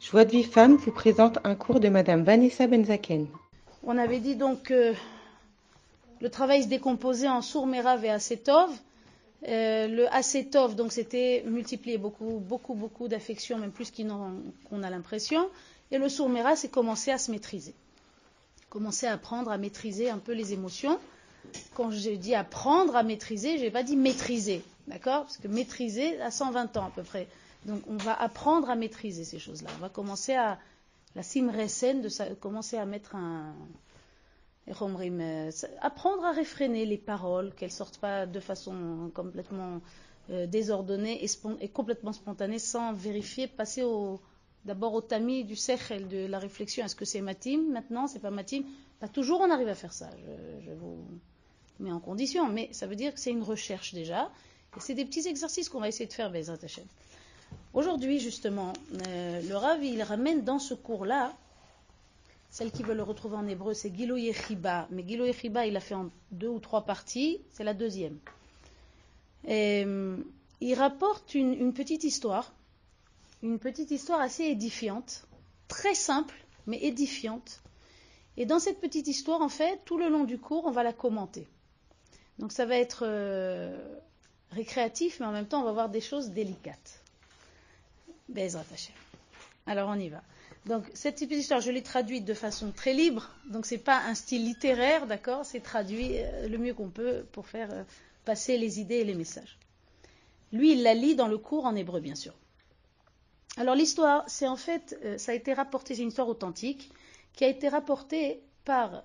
Joie de vie femme vous présente un cours de Madame Vanessa Benzaken. On avait dit donc que le travail se décomposait en sourmerav et acétov. Euh, le acétov, donc c'était multiplier beaucoup, beaucoup, beaucoup d'affections, même plus qu'on a l'impression. Et le sourmera, c'est commencer à se maîtriser. Commencer à apprendre à maîtriser un peu les émotions. Quand je dis apprendre à maîtriser, je n'ai pas dit maîtriser, d'accord? Parce que maîtriser à 120 ans à peu près. Donc on va apprendre à maîtriser ces choses-là. On va commencer à la simresen de commencer à mettre un euh, apprendre à réfréner les paroles, qu'elles sortent pas de façon complètement euh, désordonnée et, complètement spontanée, sans vérifier, passer d'abord au tamis du sechel, de la réflexion. Est-ce que c'est matim maintenant C'est pas matim? Pas toujours on arrive à faire ça. Je, vous mets en condition, mais ça veut dire que c'est une recherche déjà. Et c'est des petits exercices qu'on va essayer de faire, Bezrat Hashem. Aujourd'hui, justement, euh, le Rav, il ramène dans ce cours-là, celle qui veut le retrouver en hébreu, c'est Gilo Yechiba. Mais Gilo Yechiba, il a fait en deux ou trois parties, c'est la deuxième. Euh, il rapporte une, petite histoire, une petite histoire assez édifiante, très simple, mais édifiante. Et dans cette petite histoire, en fait, tout le long du cours, on va la commenter. Donc ça va être euh, récréatif, mais en même temps, on va voir des choses délicates. Bezrat Alors on y va. Donc cette petite histoire, je l'ai traduite de façon très libre. Donc c'est pas un style littéraire, d'accord? C'est traduit euh, le mieux qu'on peut pour faire euh, passer les idées et les messages. Lui, il la lit dans le cours en hébreu, bien sûr. Alors l'histoire, c'est en fait, euh, ça a été rapporté, c'est une histoire authentique qui a été rapportée par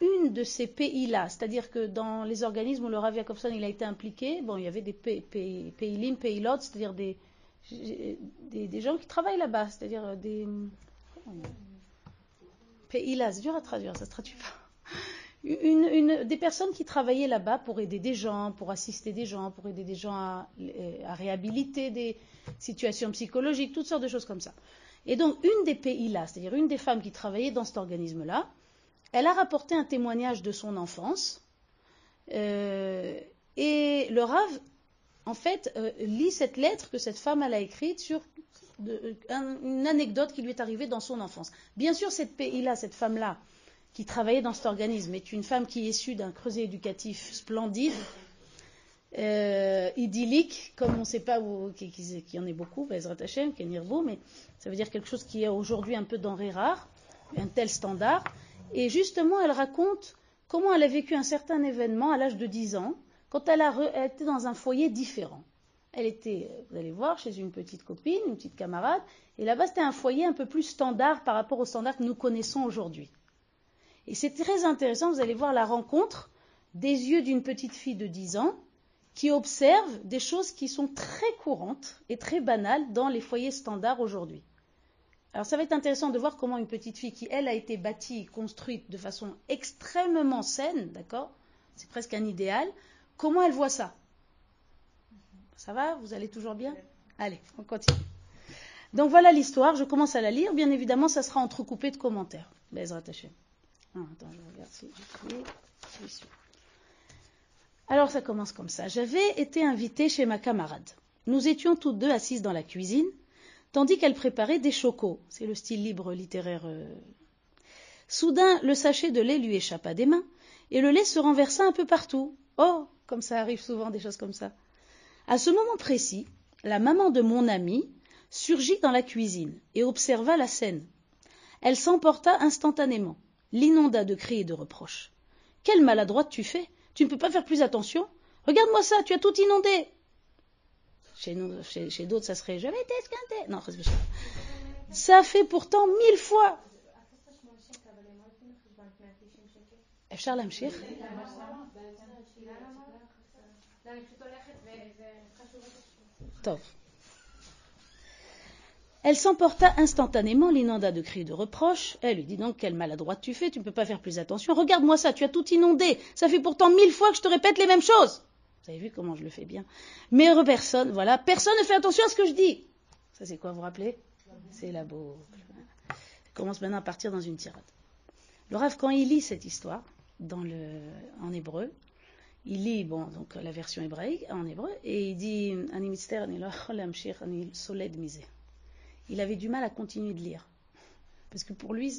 une de ces pays-là, c'est-à-dire que dans les organismes où le Rav Jacobson a été impliqué, bon, il y avait des pays, pays, pays, pays c'est-à-dire des, des, gens qui travaillent là-bas, c'est-à-dire des là, c'est dur à traduire, ça se traduit pas. Une, des personnes qui travaillaient là-bas pour aider des gens, pour assister des gens, pour aider des gens à, réhabiliter des situations psychologiques, toutes sortes de choses comme ça. Et donc, une des là, c'est-à-dire une des femmes qui travaillait dans cet organisme-là, elle a rapporté un témoignage de son enfance. Euh, et le Rav en fait, euh, lit cette lettre que cette femme a écrite sur une anecdote qui lui est arrivée dans son enfance. Bien sûr, cette pays-là, cette femme-là, qui travaillait dans cet organisme, est une femme qui est issue d'un creuset éducatif splendide, euh, idyllique, comme on ne sait pas où, qui, en est beaucoup, Bezrat Hashem, mais ça veut dire quelque chose qui est aujourd'hui un peu denrée rare, un tel standard. Et justement, elle raconte comment elle a vécu un certain événement à l'âge de 10 ans, quand elle, a était dans un foyer différent. Elle était, vous allez voir, chez une petite copine, une petite camarade, et là-bas c'était un foyer un peu plus standard par rapport au standard que nous connaissons aujourd'hui. Et c'est très intéressant, vous allez voir la rencontre des yeux d'une petite fille de 10 ans qui observe des choses qui sont très courantes et très banales dans les foyers standards aujourd'hui. Alors ça va être intéressant de voir comment une petite fille qui, elle, a été bâtie, construite de façon extrêmement saine, d'accord? C'est presque un idéal, Comment elle voit ça? Ça va? Vous allez toujours bien? Allez, on continue. Donc voilà l'histoire, je commence à la lire. Bien évidemment, ça sera entrecoupé de commentaires. Rattacher. Ah, attends, je regarde si j'ai Alors ça commence comme ça. J'avais été invitée chez ma camarade. Nous étions toutes deux assises dans la cuisine, tandis qu'elle préparait des chocos. C'est le style libre littéraire. Euh. Soudain, le sachet de lait lui échappa des mains, et le lait se renversa un peu partout. Oh comme ça arrive souvent des choses comme ça. À ce moment précis, la maman de mon ami surgit dans la cuisine et observa la scène. Elle s'emporta instantanément, l'inonda de cris et de reproches. Quelle maladroite tu fais Tu ne peux pas faire plus attention Regarde-moi ça, tu as tout inondé Chez, chez, d'autres, ça serait J'avais été esquinté. Non, ça fait pourtant mille fois. Charles elle s'emporta instantanément, l'inonda de cris de reproches. Elle lui dit donc quelle maladroite tu fais, tu ne peux pas faire plus attention. Regarde-moi ça, tu as tout inondé. Ça fait pourtant mille fois que je te répète les mêmes choses. Vous avez vu comment je le fais bien. Mais personne, voilà, personne ne fait attention à ce que je dis. Ça c'est quoi, vous vous rappelez? C'est la boucle. Elle commence maintenant à partir dans une tirade. Le quand il lit cette histoire dans le, en hébreu, il lit la version hébraïque en hébreu et il dit il avait du mal à continuer de lire. Parce que pour lui,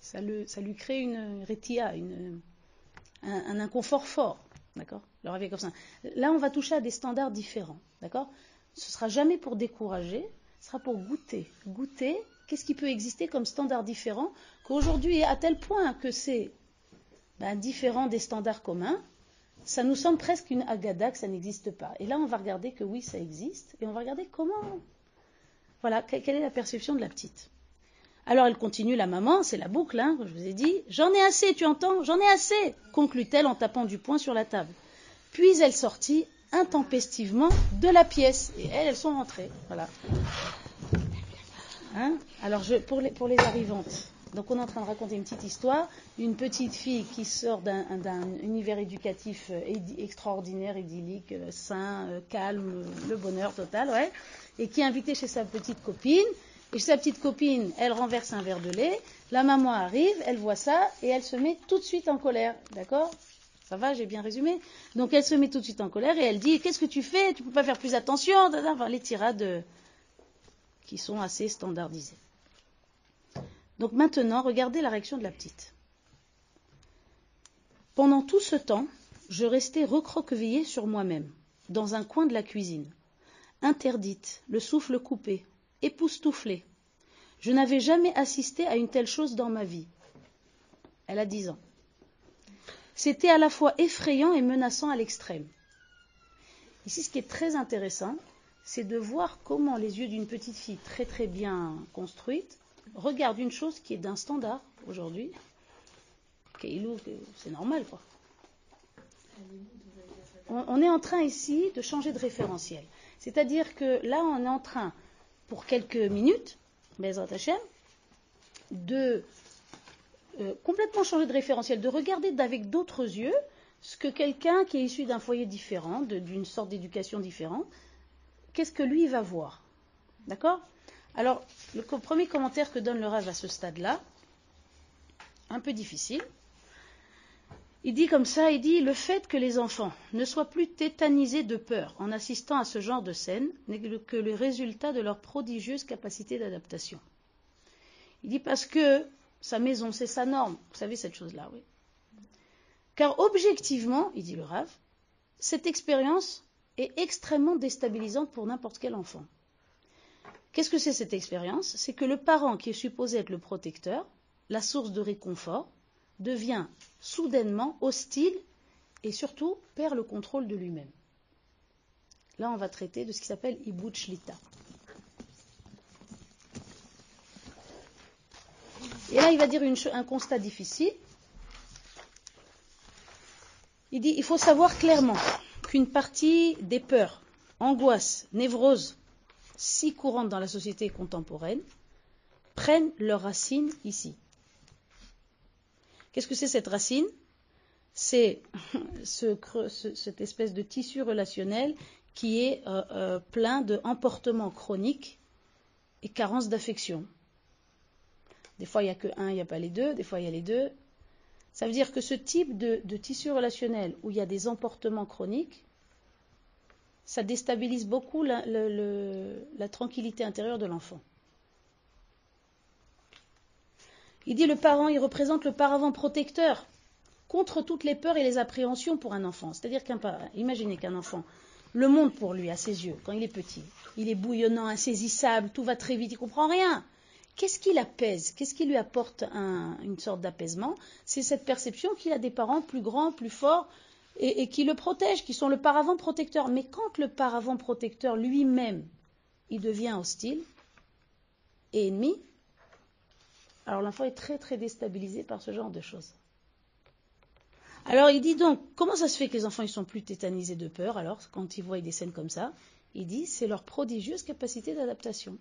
ça, lui crée une rétia, un, inconfort fort. D'accord? Là, on va toucher à des standards différents. D'accord? Ce ne sera jamais pour décourager, ce sera pour goûter. Goûter, qu'est-ce qui peut exister comme standard différent qu'aujourd'hui, à tel point que c'est ben, différent des standards communs, ça nous semble presque une agada que ça n'existe pas. Et là, on va regarder que oui, ça existe, et on va regarder comment. Voilà, quelle est la perception de la petite. Alors elle continue, la maman, c'est la boucle, hein, je vous ai dit. J'en ai assez, tu entends? J'en ai assez, conclut-elle en tapant du poing sur la table. Puis elle sortit intempestivement de la pièce. Et elles, elles sont rentrées. Voilà. Hein? Alors pour, les, pour les arrivantes, donc on est en train de raconter une petite histoire d'une petite fille qui sort d'un univers éducatif euh, extraordinaire, idyllique, euh, sain, euh, calme, le bonheur total, ouais, et qui est invitée chez sa petite copine. Et sa petite copine, elle renverse un verre de lait. La maman arrive, elle voit ça et elle se met tout de suite en colère, d'accord? Ça va, j'ai bien résumé. Donc elle se met tout de suite en colère et elle dit Qu'est-ce que tu fais? Tu peux pas faire plus attention? Enfin, les tirades qui sont assez standardisées. Donc maintenant, regardez la réaction de la petite. Pendant tout ce temps, je restais recroquevillée sur moi-même, dans un coin de la cuisine, interdite, le souffle coupé, époustouflée. Je n'avais jamais assisté à une telle chose dans ma vie. Elle a dix ans. C'était à la fois effrayant et menaçant à l'extrême. Ici, ce qui est très intéressant, c'est de voir comment les yeux d'une petite fille très très bien construite regarde une chose qui est d'un standard aujourd'hui. C'est normal, quoi. On, est en train ici de changer de référentiel. C'est-à-dire que là, on est en train, pour quelques minutes, de euh, complètement changer de référentiel, de regarder avec d'autres yeux ce que quelqu'un qui est issu d'un foyer différent, d'une sorte d'éducation différente, qu'est-ce que lui va voir. D'accord? Alors, le premier commentaire que donne le Rav à ce stade-là, un peu difficile, il dit comme ça, il dit le fait que les enfants ne soient plus tétanisés de peur en assistant à ce genre de scène n'est que le résultat de leur prodigieuse capacité d'adaptation. Il dit parce que sa maison, c'est sa norme. Vous savez cette chose-là, oui. Car objectivement, il dit le Rav, cette expérience est extrêmement déstabilisante pour n'importe quel enfant. Qu'est-ce que c'est cette expérience? C'est que le parent qui est supposé être le protecteur, la source de réconfort, devient soudainement hostile et surtout perd le contrôle de lui-même. Là, on va traiter de ce qui s'appelle Ibut Shlita. Et là, il va dire un constat difficile. Il dit il faut savoir clairement qu'une partie des peurs, angoisses, névroses si courantes dans la société contemporaine, prennent leurs racines ici. Qu'est-ce que c'est cette racine? C'est cette espèce de tissu relationnel qui est euh, euh, plein de emportements chroniques et carence d'affection. Des fois, il n'y a que un, il n'y a pas les deux. Des fois, il y a les deux. Ça veut dire que ce type de tissu relationnel où il y a des emportements chroniques, ça déstabilise beaucoup la, tranquillité intérieure de l'enfant. Il dit le parent, il représente le paravent protecteur contre toutes les peurs et les appréhensions pour un enfant. C'est-à-dire qu'un imaginez qu'un enfant, le monde pour lui, à ses yeux, quand il est petit, il est bouillonnant, insaisissable, tout va très vite, il comprend rien. Qu'est-ce qui l'apaise? Qu'est-ce qui lui apporte une sorte d'apaisement? C'est cette perception qu'il a des parents plus grands, plus forts, et, qui le protègent, qui sont le paravent protecteur. Mais quand le paravent protecteur lui-même, il devient hostile et ennemi, alors l'enfant est très très déstabilisé par ce genre de choses. Alors il dit donc, comment ça se fait que les enfants ils sont plus tétanisés de peur alors quand ils voient des scènes comme ça? Il dit, c'est leur prodigieuse capacité d'adaptation.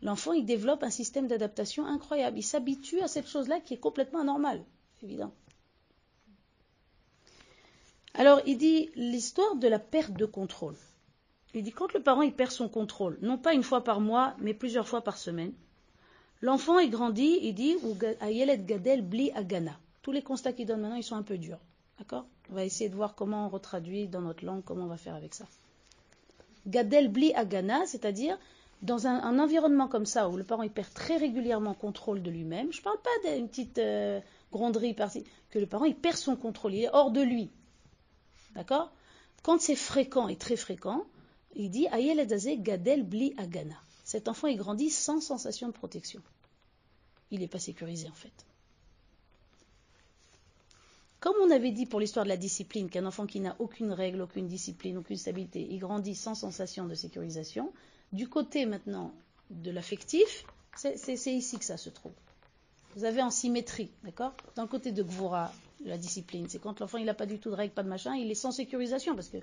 L'enfant il développe un système d'adaptation incroyable. Il s'habitue à cette chose-là qui est complètement anormale, évident. Alors, il dit l'histoire de la perte de contrôle. Il dit quand le parent il perd son contrôle, non pas une fois par mois, mais plusieurs fois par semaine, l'enfant il grandit, il dit ou Ayelet Gadel bli agana. Tous les constats qu'il donne maintenant, ils sont un peu durs. D'accord? On va essayer de voir comment on retraduit dans notre langue, comment on va faire avec ça. Gadel bli agana, c'est-à-dire dans un, environnement comme ça, où le parent il perd très régulièrement contrôle de lui-même, je ne parle pas d'une petite euh, gronderie par-ci, que le parent il perd son contrôle, il est hors de lui. D'accord? Quand c'est fréquent et très fréquent, il dit Ayel gadel bli agana. Cet enfant il grandit sans sensation de protection. Il n'est pas sécurisé en fait. Comme on avait dit pour l'histoire de la discipline, qu'un enfant qui n'a aucune règle, aucune discipline, aucune stabilité, il grandit sans sensation de sécurisation, du côté maintenant de l'affectif, c'est ici que ça se trouve. Vous avez en symétrie, d'accord? D'un côté de Gvura, la discipline, c'est quand l'enfant il n'a pas du tout de règle, pas de machin, il est sans sécurisation parce que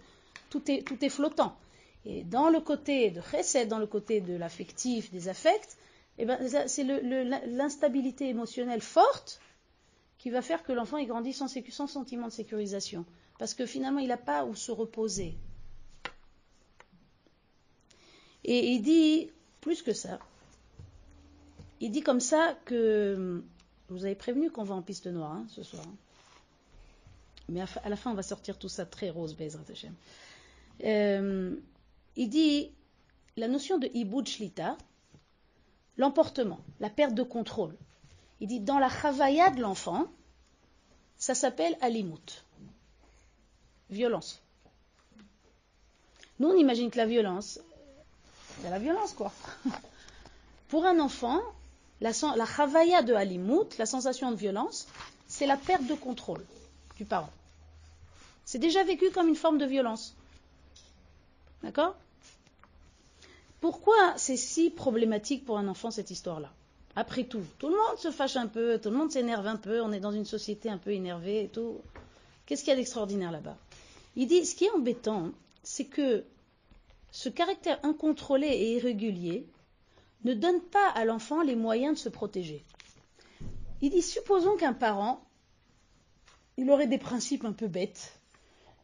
tout est, tout est flottant. Et dans le côté de Chesed, dans le côté de l'affectif, des affects, eh ben, c'est l'instabilité émotionnelle forte qui va faire que l'enfant il grandit sans, sans sentiment de sécurisation. Parce que finalement, il n'a pas où se reposer. Et il dit, plus que ça, il dit comme ça que, vous avez prévenu qu'on va en piste noire hein, ce soir. Hein. Mais à la fin, on va sortir tout ça très rose, Bezrat euh, il dit, la notion de ibud l'emportement, la perte de contrôle. Il dit dans la chavaya de l'enfant, ça s'appelle alimut, violence. Nous, on imagine que la violence, c'est la violence, quoi. Pour un enfant, la, la chavaya de alimut, la sensation de violence, c'est la perte de contrôle du parent. C'est déjà vécu comme une forme de violence. D'accord? Pourquoi c'est si problématique pour un enfant cette histoire-là? Après tout, tout le monde se fâche un peu, tout le monde s'énerve un peu, on est dans une société un peu énervée et tout. Qu'est-ce qu'il y a d'extraordinaire là-bas? Il dit, ce qui est embêtant, c'est que ce caractère incontrôlé et irrégulier ne donne pas à l'enfant les moyens de se protéger. Il dit, supposons qu'un parent, il aurait des principes un peu bêtes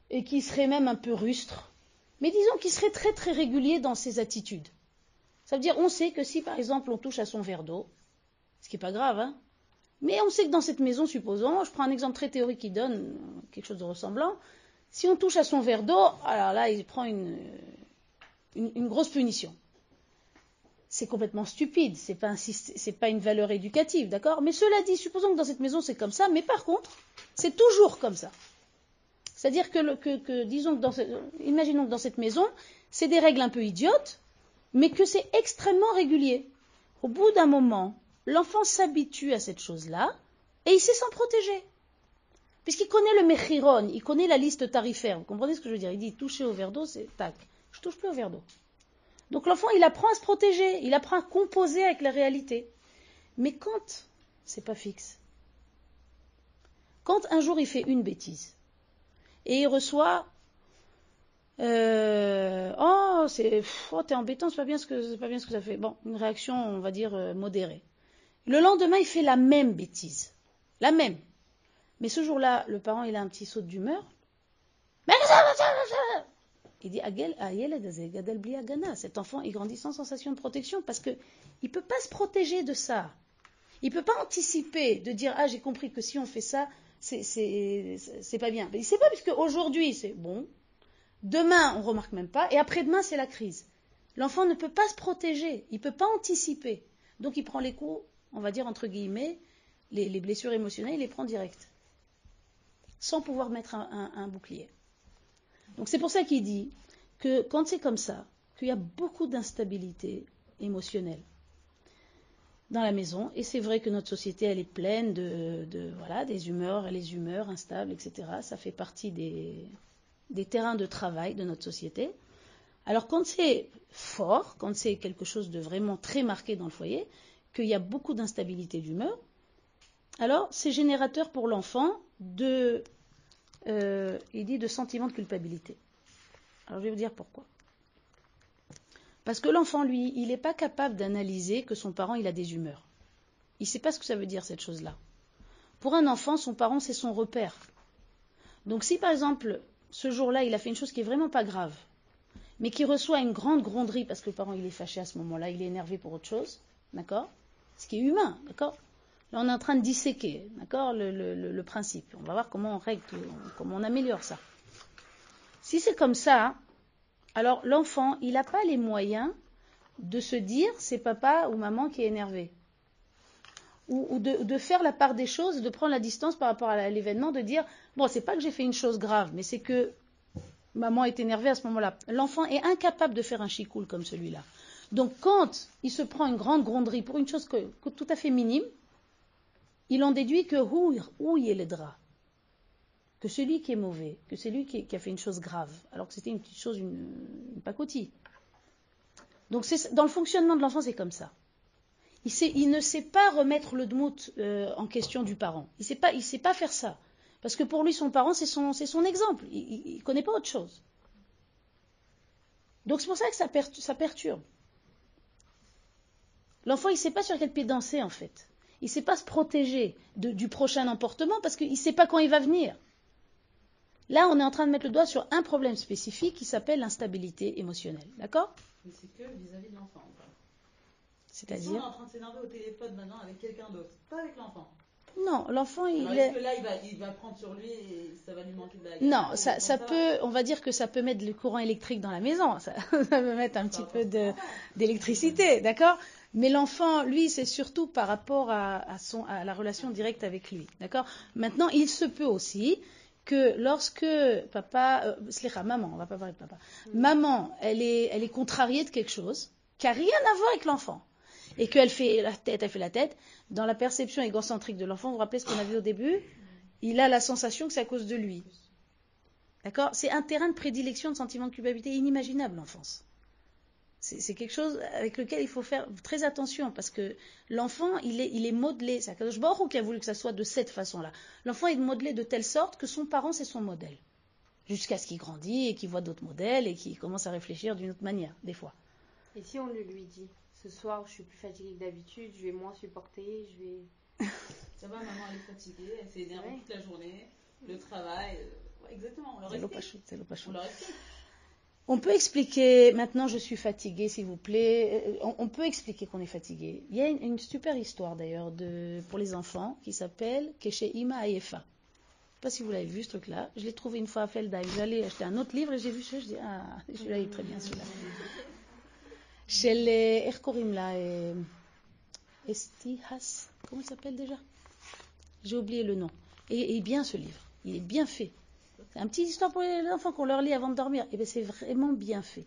et qui serait même un peu rustre, mais disons qu'il serait très très régulier dans ses attitudes. Ça veut dire, on sait que si par exemple on touche à son verre d'eau, ce qui n'est pas grave. Hein. Mais on sait que dans cette maison, supposons, je prends un exemple très théorique qui donne quelque chose de ressemblant, si on touche à son verre d'eau, alors là, il prend une, une, grosse punition. C'est complètement stupide, c'est pas, pas une valeur éducative, d'accord? Mais cela dit, supposons que dans cette maison c'est comme ça, mais par contre, c'est toujours comme ça. C'est-à-dire que, disons imaginons que dans cette maison, c'est des règles un peu idiotes, mais que c'est extrêmement régulier. Au bout d'un moment, l'enfant s'habitue à cette chose-là et il sait s'en protéger. Puisqu'il connaît le mechiron, il connaît la liste tarifaire. Vous comprenez ce que je veux dire? Il dit toucher au verre d'eau, c'est tac. Je touche plus au verre d'eau. Donc l'enfant, il apprend à se protéger, il apprend à composer avec la réalité. Mais quand c'est pas fixe, quand un jour il fait une bêtise et il reçoit euh, oh c'est oh, t'es embêtant, c'est pas bien ce que pas bien ce que ça fait. Bon, une réaction, on va dire euh, modérée. Le lendemain, il fait la même bêtise. La même. Mais ce jour-là, le parent, il a un petit saut d'humeur. Il dit Cet enfant, il grandit sans sensation de protection parce qu'il ne peut pas se protéger de ça. Il ne peut pas anticiper de dire Ah, j'ai compris que si on fait ça, c'est pas bien. Il ne sait pas, puisque aujourd'hui, c'est bon. Demain, on ne remarque même pas. Et après-demain, c'est la crise. L'enfant ne peut pas se protéger. Il ne peut pas anticiper. Donc, il prend les coups on va dire entre guillemets, les, blessures émotionnelles, il les prend direct, sans pouvoir mettre un, bouclier. Donc c'est pour ça qu'il dit que quand c'est comme ça, qu'il y a beaucoup d'instabilité émotionnelle dans la maison, et c'est vrai que notre société, elle est pleine de, voilà, des humeurs, les humeurs instables, etc. Ça fait partie des, des terrains de travail de notre société. Alors quand c'est fort, quand c'est quelque chose de vraiment très marqué dans le foyer, qu'il y a beaucoup d'instabilité d'humeur, alors c'est générateur pour l'enfant de, euh, il dit, de sentiments de culpabilité. Alors je vais vous dire pourquoi. Parce que l'enfant, lui, il n'est pas capable d'analyser que son parent, il a des humeurs. Il ne sait pas ce que ça veut dire, cette chose-là. Pour un enfant, son parent, c'est son repère. Donc si, par exemple, ce jour-là, il a fait une chose qui est vraiment pas grave, mais qui reçoit une grande gronderie parce que le parent, il est fâché à ce moment-là, il est énervé pour autre chose, d'accord? Ce qui est humain, d'accord? Là, on est en train de disséquer, d'accord, le, principe. On va voir comment on règle, comment on améliore ça. Si c'est comme ça, alors l'enfant, il n'a pas les moyens de se dire c'est papa ou maman qui est énervé. Ou, de, faire la part des choses, de prendre la distance par rapport à l'événement, de dire bon, c'est pas que j'ai fait une chose grave, mais c'est que maman est énervée à ce moment-là. L'enfant est incapable de faire un chicoule comme celui-là. Donc quand il se prend une grande gronderie pour une chose tout à fait minime, il en déduit que où est le drap que celui qui est mauvais, que c'est lui qui, a fait une chose grave, alors que c'était une petite chose, une, pacotille. Donc dans le fonctionnement de l'enfant, c'est comme ça. Il, ne sait pas remettre le dmout euh, en question du parent. Il ne sait, pas faire ça. Parce que pour lui, son parent, c'est son, exemple. Il ne connaît pas autre chose. Donc c'est pour ça que ça, perturbe. L'enfant, il ne sait pas sur quel pied danser, en fait. Il ne sait pas se protéger du prochain emportement parce qu'il ne sait pas quand il va venir. Là, on est en train de mettre le doigt sur un problème spécifique qui s'appelle l'instabilité émotionnelle. D'accord? Mais c'est que vis-à-vis de l'enfant. C'est-à-dire? On est en train de s'énerver au téléphone maintenant avec quelqu'un d'autre, pas avec l'enfant. Non, l'enfant, il est. Est-ce que là, il va, prendre sur lui et ça va lui manquer de la Non, ça, peut, on va dire que ça peut mettre le courant électrique dans la maison. Ça, peut mettre un petit peu d'électricité, d'accord? Mais l'enfant, lui, c'est surtout par rapport à, son, à la relation directe avec lui. D'accord? Maintenant, il se peut aussi que lorsque papa, euh, maman, on va pas parler de papa, maman, elle est, elle est contrariée de quelque chose qui n'a rien à voir avec l'enfant, et qu'elle fait la tête, elle fait la tête, dans la perception égocentrique de l'enfant, vous vous rappelez ce qu'on a vu au début? Il a la sensation que c'est à cause de lui. D'accord? C'est un terrain de prédilection de sentiment de culpabilité inimaginable, l'enfance. C'est quelque chose avec lequel il faut faire très attention parce que l'enfant, il est, il est modelé. C'est Akadosh Baruch qui a voulu que ça soit de cette façon-là. L'enfant est modelé de telle sorte que son parent, c'est son modèle. Jusqu'à ce qu'il grandit et qu'il voit d'autres modèles et qu'il commence à réfléchir d'une autre manière, des fois. Et si on le lui dit Ce soir, je suis plus fatiguée que d'habitude, je vais moins supporter, je vais. ça va, maman, elle est fatiguée, elle s'est énervée toute la journée, le travail. Euh, exactement, on leur explique. C'est On leur explique. On peut expliquer, maintenant je suis fatiguée s'il vous plaît, euh, on, peut expliquer qu'on est fatigué. Il y a une, super histoire d'ailleurs pour les enfants qui s'appelle Ima Ayefa. Je ne sais pas si vous l'avez vu ce truc-là. Je l'ai trouvé une fois à Feldheim. J'allais acheter un autre livre et j'ai vu ça. Je dis, ah, celui-là est très bien celui-là. Chez les Erkorim Estihas, comment il s'appelle déjà? J'ai oublié le nom. Et bien ce livre. Il est bien fait. C'est un petit histoire pour les enfants qu'on leur lit avant de dormir. Et eh bien c'est vraiment bien fait.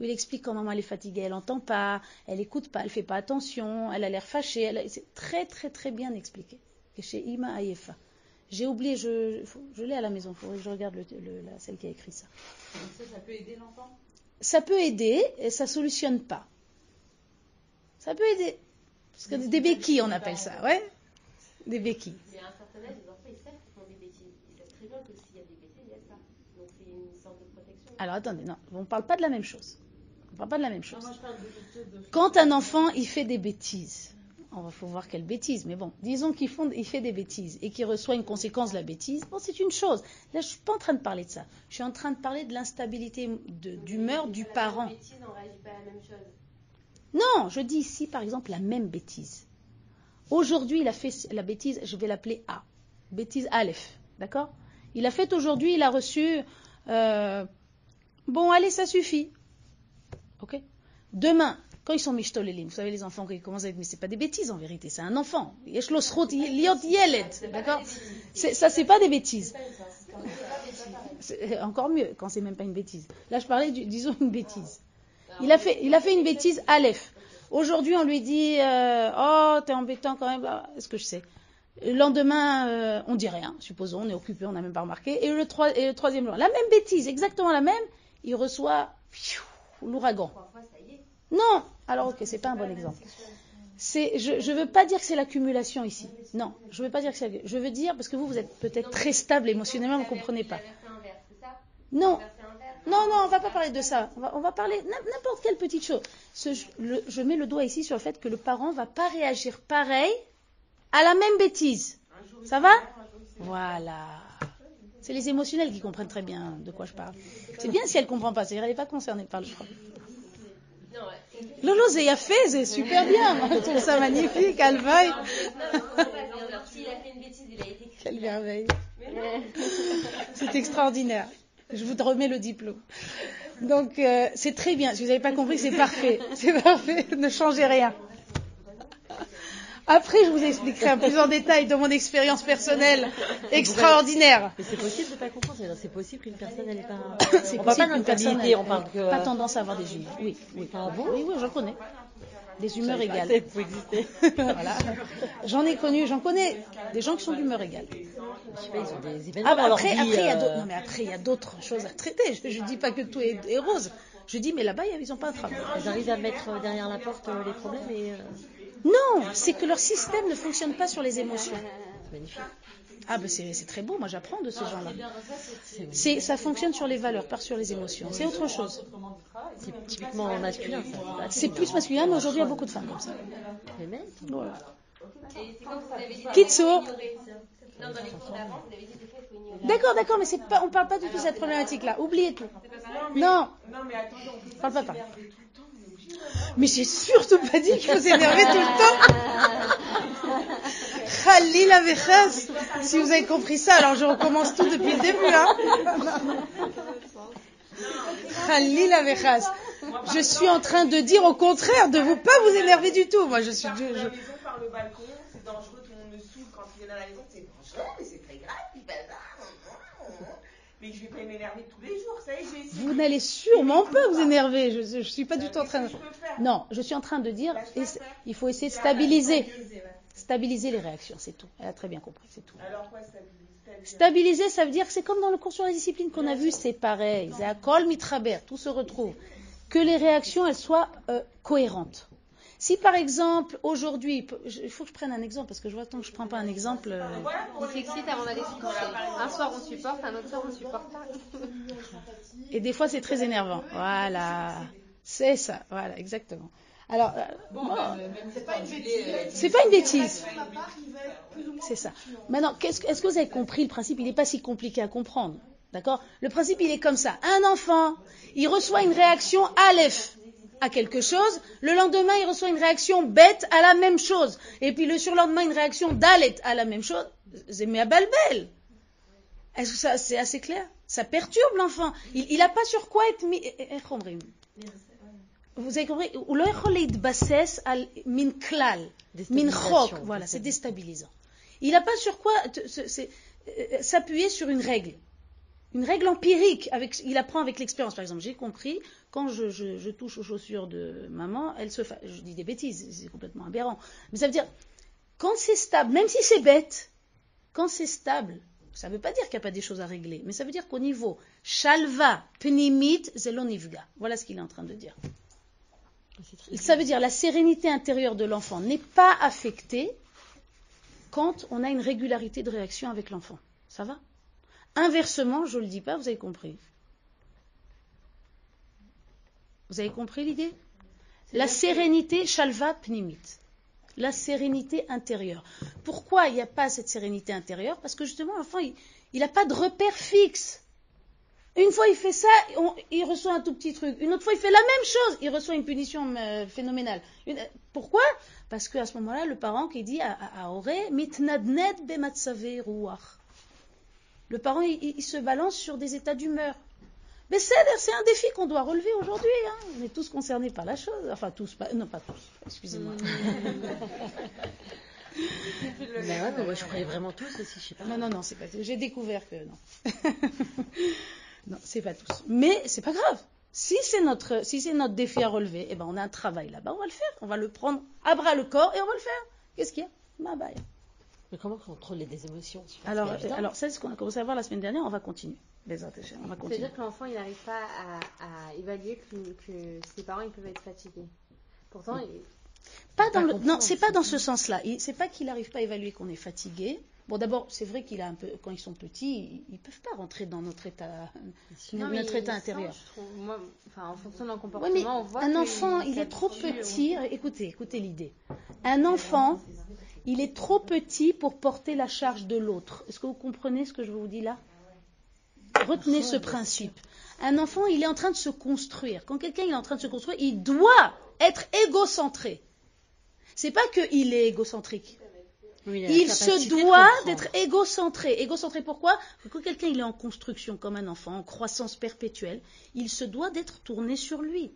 il explique quand maman elle est fatiguée, elle n'entend pas, elle n'écoute pas, elle fait pas attention, elle a l'air fâchée. C'est très très très bien expliqué. Et chez Ima Ayefa. J'ai oublié, je, je l'ai à la maison, il faudrait que je regarde la, celle qui a écrit ça. Ça, ça peut aider l'enfant? Ça peut aider, et ça solutionne pas. Ça peut aider. Parce que des béquilles, on appelle ça, ouais Des béquilles. Alors attendez, non, on ne parle pas de la même chose. On ne parle pas de la même chose. Quand un enfant, il fait des bêtises, on va faut voir quelle bêtise, mais bon, disons qu'il fait des bêtises et qu'il reçoit une conséquence de la bêtise, bon, c'est une chose. Là, je ne suis pas en train de parler de ça. Je suis en train de parler de l'instabilité d'humeur du parent. Non, je dis ici, par exemple, la même bêtise. Aujourd'hui, il a fait la bêtise, je vais l'appeler A. Bêtise Aleph. D'accord? Il a fait aujourd'hui, il a reçu euh, Bon, allez, ça suffit. Ok Demain, quand ils sont mishtolelim, vous savez, les enfants, ils commencent à être, mais c'est pas des bêtises en vérité, c'est un enfant. D'accord? Ça, c'est pas des bêtises. Encore mieux quand c'est même pas une bêtise. Là, je parlais, disons, une bêtise. Il a fait, il a fait une bêtise, Aleph. Aujourd'hui, on lui dit, euh, oh, t'es embêtant quand même. Est-ce que je sais? Le lendemain, euh, on dit rien, supposons, on est occupé, on n'a même pas remarqué. Et le troisième jour, la même bêtise, exactement la même, il reçoit l'ouragan. Non, alors ok, c'est pas un bon exemple. je ne veux pas dire que c'est l'accumulation ici. Non, je veux pas dire que c'est. Je veux dire parce que vous, vous êtes peut-être très stable émotionnellement, vous ne comprenez pas. Non, non, non, on va pas parler de ça. On va, parler n'importe quelle petite chose. je mets le doigt ici sur le fait que le parent va pas réagir pareil à la même bêtise. Ça va Voilà. C'est les émotionnels qui comprennent très bien de quoi je parle. C'est bien si elle ne comprend pas, c'est-à-dire elle n'est pas concernée par le choix. Lolo, c'est fait, c'est super bien. Je trouve ça magnifique, elle veuille. Quelle merveille. C'est extraordinaire. Je vous remets le diplôme. Donc, euh, c'est très bien. Si vous n'avez pas compris, c'est parfait. C'est parfait. Ne changez rien. Après, je vous expliquerai un plus en détail de mon expérience personnelle extraordinaire. Mais c'est possible de pas comprendre. C'est possible qu'une personne elle pas. C'est on possible qu'une personne ait on parle que. pas tendance à avoir des humeurs. Oui, oui. Ah bon Oui, oui, j'en connais. Des humeurs Je égales. pouvait exister. voilà. J'en ai connu, j'en connais des gens qui sont d'humeur égale. Je sais pas, ils ont des événements Ah bah après, après, il euh, après, il y a d'autres choses à traiter. Je, je dis pas que tout est, est rose. Je dis, mais là-bas, ils n'ont pas un travail. Ils arrivent à mettre euh, derrière la porte euh, les problèmes et. euh, Non, c'est que leur système ne fonctionne pas sur les émotions. Magnifique. Ah ben c'est c'est très beau, moi j'apprends de ces gens-là. Ça fonctionne sur les valeurs, pas sur les émotions. C'est autre chose. c'est typiquement masculin, ça. pas C'est plus masculin, mais aujourd'hui il y a beaucoup de femmes comme ça. Mecs Voilà. Ignorer. D'accord, d'accord, mais c'est pas, on parle pas du tout de cette problématique-là. Oubliez tout. Non, Non, mais attendez, on parle pas. Mais j'ai surtout pas dit qu'il faut s'énerver tout le temps. Khalil Avechas. Si vous avez compris ça, alors je recommence tout depuis le début. Hein. Khalil Avechas. Je suis en train de dire au contraire de vous pas vous énerver du tout. Moi, je suis mais c'est très grave, puis ben là, Mais je vais pas m'énerver tous les jours, ça y est, j'ai essayé. Vous n'allez sûrement pas vous énerver. Je, je suis pas du tout en train de. Non, je suis en train de dire, Bah, il faut essayer de stabiliser, stabiliser les réactions, c'est tout. Elle a très bien compris, c'est tout. Alors quoi, stabiliser Stabiliser, ça veut dire que c'est comme dans le cours sur la discipline qu'on a vu, c'est pareil. C'est à col mitraber, tout se retrouve. Que les réactions, elles soient euh, cohérentes. Si par exemple, aujourd'hui, il faut que je prenne un exemple, parce que je vois tant que je prends pas un exemple. euh, On s'excite avant d'aller se coucher. Un soir on supporte, un autre soir on supporte pas. Et des fois, c'est très énervant. Voilà. C'est ça. Voilà, exactement. Alors, euh, moi, C'est pas une bêtise. c'est pas une bêtise. C'est ça. Maintenant, est-ce que vous avez compris le principe? Il n'est pas si compliqué à comprendre. D'accord? Le principe, il est comme ça. Un enfant, il reçoit une réaction Aleph à quelque chose, le lendemain il reçoit une réaction bête à la même chose, et puis le surlendemain une réaction dalet à la même chose, c'est à balbel. Est-ce que ça c'est assez clair? Ça perturbe l'enfant. Il n'a pas sur quoi être mis. Eh, eh, eh, Vous avez compris? Min klal, min voilà, c'est déstabilisant. Il n'a pas sur quoi euh, s'appuyer sur une règle. Une règle empirique. Avec, il apprend avec l'expérience. Par exemple, j'ai compris, quand je, je- je touche aux chaussures de maman, elle se fa... Je dis des bêtises, c'est complètement aberrant. Mais ça veut dire, quand c'est stable, même si c'est bête, quand c'est stable, ça ne veut pas dire qu'il n'y a pas des choses à régler, mais ça veut dire qu'au niveau shalva, pnimit, zelonivga. Voilà ce qu'il est en train de dire. Ça veut dire la sérénité intérieure de l'enfant n'est pas affectée quand on a une régularité de réaction avec l'enfant. Ça va? Inversement, je ne le dis pas, vous avez compris. Vous avez compris l'idée? La sérénité, shalva pnimit. La sérénité intérieure. Pourquoi il n'y a pas cette sérénité intérieure? Parce que justement, l'enfant, il n'a pas de repère fixe. Une fois il fait ça, on- il reçoit un tout petit truc. Une autre fois il fait la même chose, il reçoit une punition euh, phénoménale. Une- euh, pourquoi? Parce qu'à ce moment-là, le parent qui dit à, Auré, mitnadned bematsave ruach. Le parent, il, il- il se balance sur des états d'humeur. Mais c'est c'est un défi qu'on doit relever aujourd'hui. hein. On est tous concernés par la chose. Enfin, tous, pas, non pas tous, excusez-moi. Mais ouais, mais moi je croyais vraiment tous aussi, je sais pas. Non, non, non, c'est pas. J'ai découvert que non. non, c'est pas tous. Mais c'est pas grave. Si c'est notre, si c'est notre défi à relever, eh ben on a un travail là-bas, on va le faire. On va le prendre à bras le corps et on va le faire. Qu'est-ce qu'il y a? Bah, bah, Mais comment contrôler des émotions Alors, euh, alors, c'est ce qu'on a commencé à voir la semaine dernière. On va continuer. Les autres, on va continuer. C'est-à-dire que l'enfant, il n'arrive pas à, à évaluer que, que ses parents, ils peuvent être fatigués. Pourtant, il- Pas dans pas le, non, c'est pas dans ce sens-là. C'est pas qu'il n'arrive pas à évaluer qu'on est fatigué. Bon, d'abord, c'est vrai qu'il a un peu, quand ils sont petits, ils, ils peuvent pas rentrer dans notre état, Non, notre état intérieur. trouve, moi, enfin, en fonction de leur Oui, comportement, mais on voit un enfant, il est trop petit. Écoutez, écoutez l'idée. Un enfant, il est trop petit pour porter la charge de l'autre. Est-ce que vous comprenez ce que je vous dis là? Retenez ce principe. Un enfant, il est en train de se construire. Quand quelqu'un est en train de se construire, il doit être égocentré. C'est pas qu'il est égocentrique. Oui, Il se doit d'être égocentré. Égocentré pourquoi? Parce que Quand quelqu'un il est en construction comme un enfant, en croissance perpétuelle, il se doit d'être tourné sur lui.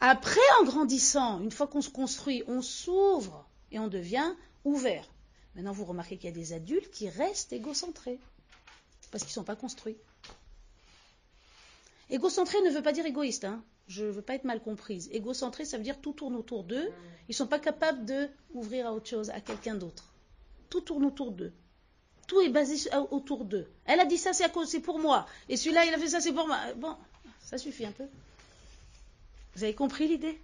Après, en grandissant, une fois qu'on se construit, on s'ouvre et on devient ouvert. Maintenant, vous remarquez qu'il y a des adultes qui restent égocentrés parce qu'ils ne sont pas construits. Égocentré ne veut pas dire égoïste. hein. Je ne veux pas être mal comprise. Égocentré, ça veut dire tout tourne autour d'eux. Ils ne sont pas capables de ouvrir à autre chose, à quelqu'un d'autre. Tout tourne autour d'eux. Tout est basé autour d'eux. Elle a dit ça, c'est à cause, c'est pour moi. Et celui-là, il a fait ça, c'est pour moi. Bon, ça suffit un peu. Vous avez compris l'idée?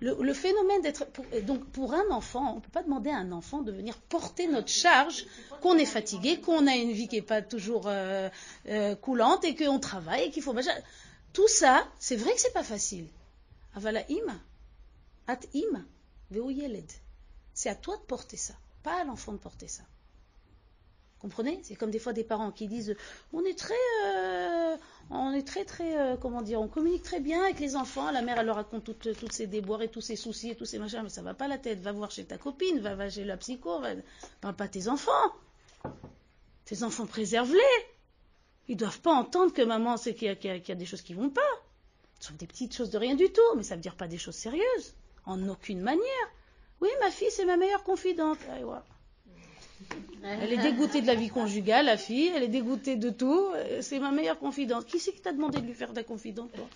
Le, phénomène d'être. Donc, pour un enfant, on ne peut pas demander à un enfant de venir porter notre charge, qu'on est fatigué, qu'on a une vie qui n'est pas toujours euh, euh, coulante et qu'on travaille et qu'il faut. Tout ça, c'est vrai que c'est pas facile. Avala im, at im. C'est à toi de porter ça, pas à l'enfant de porter ça. Comprenez? C'est comme des fois des parents qui disent on est très, euh, on est très très, euh, comment dire, on communique très bien avec les enfants. La mère elle leur raconte toutes, ses déboires et tous ses soucis et tous ses machins, mais ça va pas la tête. Va voir chez ta copine, va, chez la psycho, va, parle pas à tes enfants. Tes enfants préserve-les. Ils doivent pas entendre que maman sait qu'il y, a- des choses qui vont pas. Ce sont des petites choses de rien du tout, mais ça veut dire pas des choses sérieuses. En aucune manière. Oui, ma fille, c'est ma meilleure confidente. Ah. Elle est dégoûtée de la vie conjugale, la fille, elle est dégoûtée de tout. C'est ma meilleure confidente. Qui c'est qui t'a demandé de lui faire ta confidente, toi?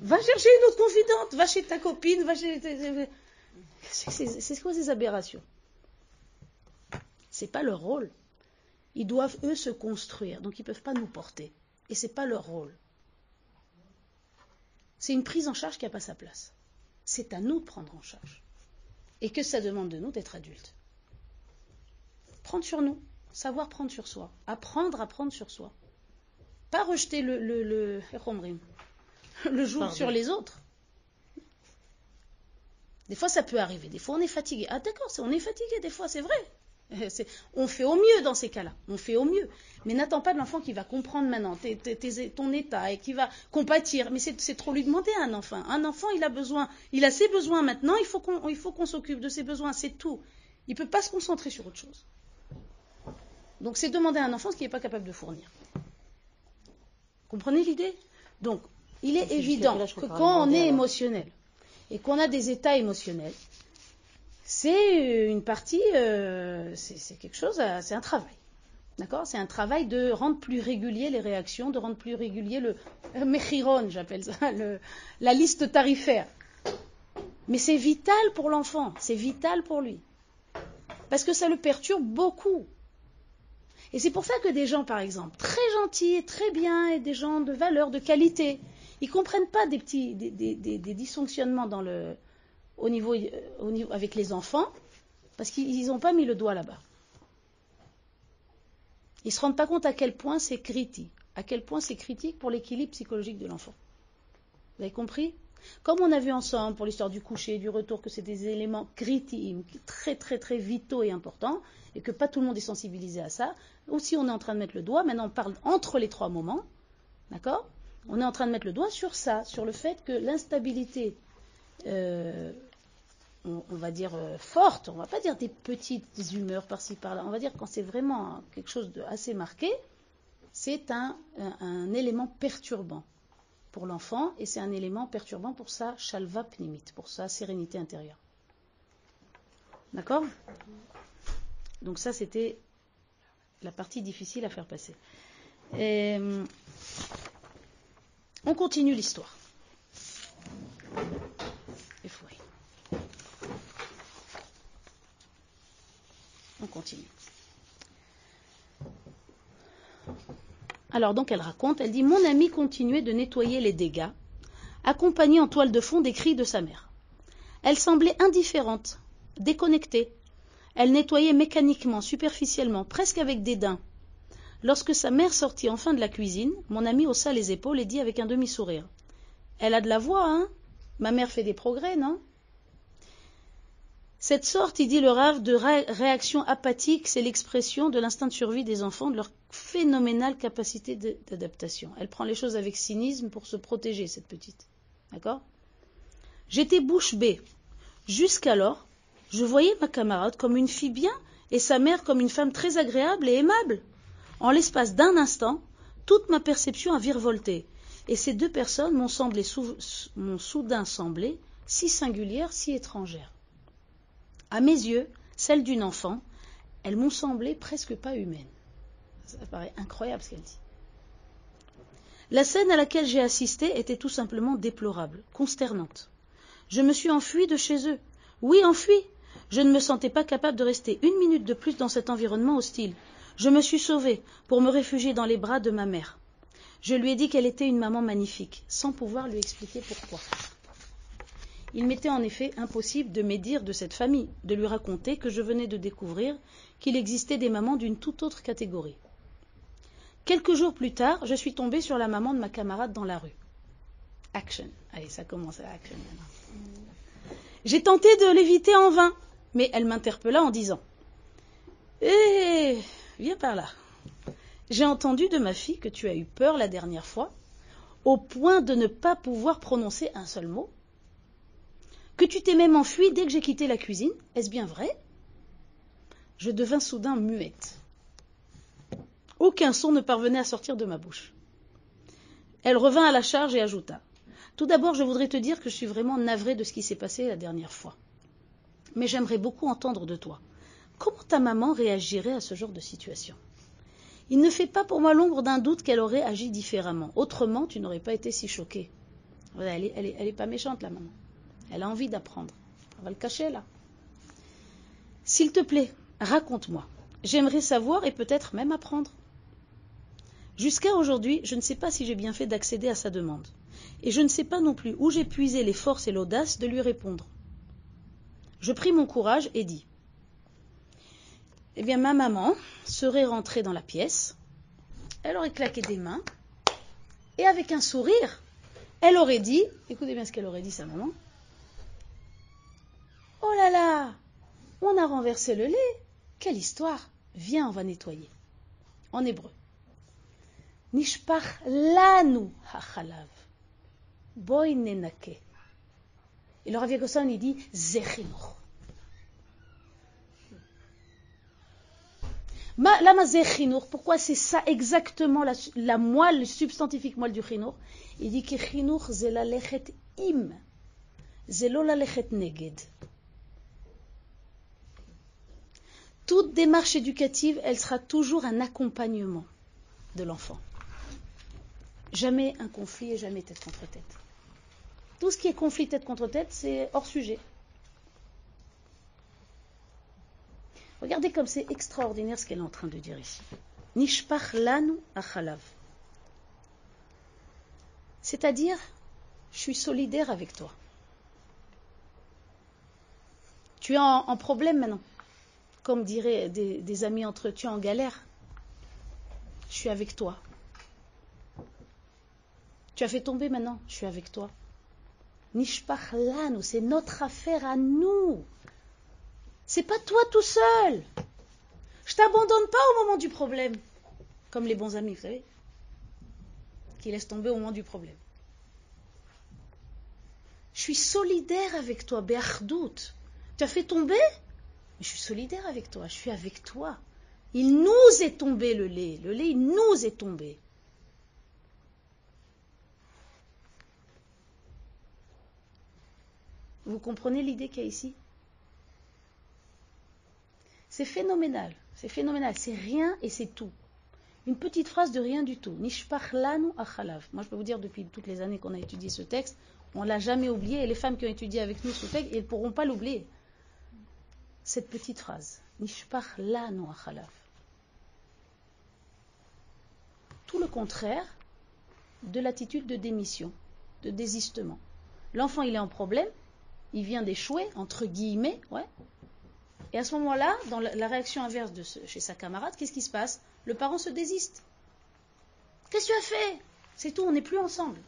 Va chercher une autre confidente, va chez ta copine, va chez. C'est quoi ces aberrations? C'est pas leur rôle. Ils doivent, eux, se construire. Donc, ils ne peuvent pas nous porter. Et ce n'est pas leur rôle. C'est une prise en charge qui n'a pas sa place. C'est à nous de prendre en charge. Et que ça demande de nous d'être adultes. Prendre sur nous. Savoir prendre sur soi. Apprendre à prendre sur soi. Pas rejeter le, le, le, le jour Pardon. sur les autres. Des fois, ça peut arriver. Des fois, on est fatigué. Ah, d'accord, on est fatigué. Des fois, c'est vrai. On fait au mieux dans ces cas-là. On fait au mieux. Mais n'attends pas de l'enfant qui va comprendre maintenant ton état et qui va compatir. Mais c'est trop lui demander à un enfant. Un enfant, il a besoin, il a ses besoins maintenant. Il faut qu'on il faut qu'on s'occupe de ses besoins. C'est tout. Il ne peut pas se concentrer sur autre chose. Donc, c'est demander à un enfant ce qu'il n'est pas capable de fournir. Comprenez l'idée? Donc, il est évident que quand on est émotionnel et qu'on a des états émotionnels, c'est une partie, euh, c'est quelque chose, à- c'est un travail. D'accord? C'est un travail de rendre plus régulier les réactions, de rendre plus régulier le euh, mechiron, j'appelle ça, le- la liste tarifaire. Mais c'est vital pour l'enfant, c'est vital pour lui. Parce que ça le perturbe beaucoup. Et c'est pour ça que des gens, par exemple, très gentils, et très bien, et des gens de valeur, de qualité, ils comprennent pas des petits, des, des- dysfonctionnements dans le, au niveau, euh, au niveau, avec les enfants, parce qu'ils n'ont pas mis le doigt là-bas. Ils se rendent pas compte à quel point c'est critique, à quel point c'est critique pour l'équilibre psychologique de l'enfant. Vous avez compris? Comme on a vu ensemble pour l'histoire du coucher, du retour, que c'est des éléments critiques, très très très vitaux et importants, et que pas tout le monde est sensibilisé à ça. Aussi, on est en train de mettre le doigt. Maintenant, on parle entre les trois moments, d'accord? On est en train de mettre le doigt sur ça, sur le fait que l'instabilité, euh, on, va dire euh, forte, on va pas dire des petites humeurs par-ci par-là, on va dire quand c'est vraiment quelque chose de assez marqué, c'est un élément perturbant pour l'enfant et c'est un élément perturbant pour sa shalva pnimit, pour sa sérénité intérieure. D'accord? Donc ça, c'était la partie difficile à faire passer. Hum, on continue l'histoire. On continue. Alors donc elle raconte, elle dit Mon amie continuait de nettoyer les dégâts, accompagnée en toile de fond des cris de sa mère. Elle semblait indifférente, déconnectée. Elle nettoyait mécaniquement, superficiellement, presque avec dédain. Lorsque sa mère sortit enfin de la cuisine, mon amie haussa les épaules et dit avec un demi-sourire Elle a de la voix, hein? Ma mère fait des progrès, non? Cette sorte, il dit le rave, de ré- réaction apathique, c'est l'expression de l'instinct de survie des enfants, de leur phénoménale capacité d'adaptation. Elle prend les choses avec cynisme pour se protéger, cette petite. D'accord? J'étais bouche bée. Jusqu'alors, je voyais ma camarade comme une fille bien et sa mère comme une femme très agréable et aimable. En l'espace d'un instant, toute ma perception a virevolté, et ces deux personnes m'ont semblé soudain semblé si singulières, si étrangères. À mes yeux, celles d'une enfant, elles m'ont semblé presque pas humaines. Ça paraît incroyable ce qu'elle dit. La scène à laquelle j'ai assisté était tout simplement déplorable, consternante. Je me suis enfuie de chez eux. Oui, enfuie. Je ne me sentais pas capable de rester une minute de plus dans cet environnement hostile. Je me suis sauvée pour me réfugier dans les bras de ma mère. Je lui ai dit qu'elle était une maman magnifique, sans pouvoir lui expliquer pourquoi. Il m'était en effet impossible de médire de cette famille, de lui raconter que je venais de découvrir qu'il existait des mamans d'une toute autre catégorie. Quelques jours plus tard, je suis tombée sur la maman de ma camarade dans la rue. Action. Allez, ça commence à action maintenant. J'ai tenté de l'éviter en vain, mais elle m'interpella en disant Eh, viens par là. J'ai entendu de ma fille que tu as eu peur la dernière fois, au point de ne pas pouvoir prononcer un seul mot. Que tu t'es même enfui dès que j'ai quitté la cuisine. Est-ce bien vrai? Je devins soudain muette. Aucun son ne parvenait à sortir de ma bouche. Elle revint à la charge et ajouta Tout d'abord, je voudrais te dire que je suis vraiment navrée de ce qui s'est passé la dernière fois. Mais j'aimerais beaucoup entendre de toi. Comment ta maman réagirait à ce genre de situation? Il ne fait pas pour moi l'ombre d'un doute qu'elle aurait agi différemment. Autrement, tu n'aurais pas été si choquée. Elle, est, elle, est, elle est pas méchante, la maman. Elle a envie d'apprendre. On va le cacher là. S'il te plaît, raconte-moi. J'aimerais savoir et peut-être même apprendre. Jusqu'à aujourd'hui, je ne sais pas si j'ai bien fait d'accéder à sa demande. Et je ne sais pas non plus où j'ai puisé les forces et l'audace de lui répondre. Je pris mon courage et dis Eh bien, ma maman serait rentrée dans la pièce, elle aurait claqué des mains, et avec un sourire, elle aurait dit Écoutez bien ce qu'elle aurait dit, sa maman. Oh là là On a renversé le lait Quelle histoire Viens, on va nettoyer. En hébreu. Nishpach lanu hachalav. Boy nenake. Et le Rav il dit Zechinoch. Lama Zechinoch, pourquoi c'est ça exactement la, moelle, le substantifique moelle du chinour? Il dit que chinour, c'est la lechet im. C'est la lechet neged. Toute démarche éducative, elle sera toujours un accompagnement de l'enfant. Jamais un conflit et jamais tête contre tête. Tout ce qui est conflit tête contre tête, c'est hors sujet. Regardez comme c'est extraordinaire ce qu'elle est en train de dire ici. Nishpach lanu achalav. C'est-à-dire, je suis solidaire avec toi. Tu es en, problème maintenant. Comme diraient des, amis entre en galère. Je suis avec toi. Tu as fait tomber maintenant, je suis avec toi. Nishpach c'est notre affaire à nous. C'est pas toi tout seul. Je t'abandonne pas au moment du problème. Comme les bons amis, vous savez, qui laissent tomber au moment du problème. Je suis solidaire avec toi, Be'achdout. Tu as fait tomber? Je suis solidaire avec toi, je suis avec toi. Il nous est tombé le lait. Le lait, nous est tombé. Vous comprenez l'idée qu'il y a ici? C'est phénoménal. C'est phénoménal. C'est rien et c'est tout. Une petite phrase de rien du tout. Nishpach lanu achalav. Moi, je peux vous dire, depuis toutes les années qu'on a étudié ce texte, on ne l'a jamais oublié. Et les femmes qui ont étudié avec nous ce texte, elles ne pourront pas l'oublier. Cette petite phrase. Nishpach lanu achalav. Tout le contraire de l'attitude de démission, de désistement. L'enfant, il est en problème, il vient d'échouer, entre guillemets, ouais. Et à ce moment-là, dans la réaction inverse de chez sa camarade, qu'est-ce qui se passe? Le parent se désiste. Qu'est-ce que tu as fait? C'est tout, on n'est plus ensemble.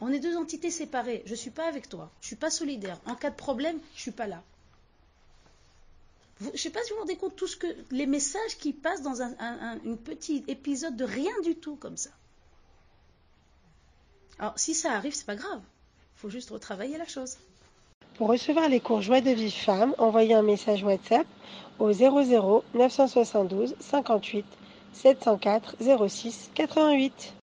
On est deux entités séparées. Je ne suis pas avec toi. Je ne suis pas solidaire. En cas de problème, je ne suis pas là. Je ne sais pas si vous vous rendez compte tous que les messages qui passent dans un, un, un petit épisode de rien du tout comme ça. Alors, si ça arrive, c'est pas grave. Faut juste retravailler la chose. Pour recevoir les cours Joie de Vivre Femme, envoyez un message WhatsApp au 00 972 58 704 06 88.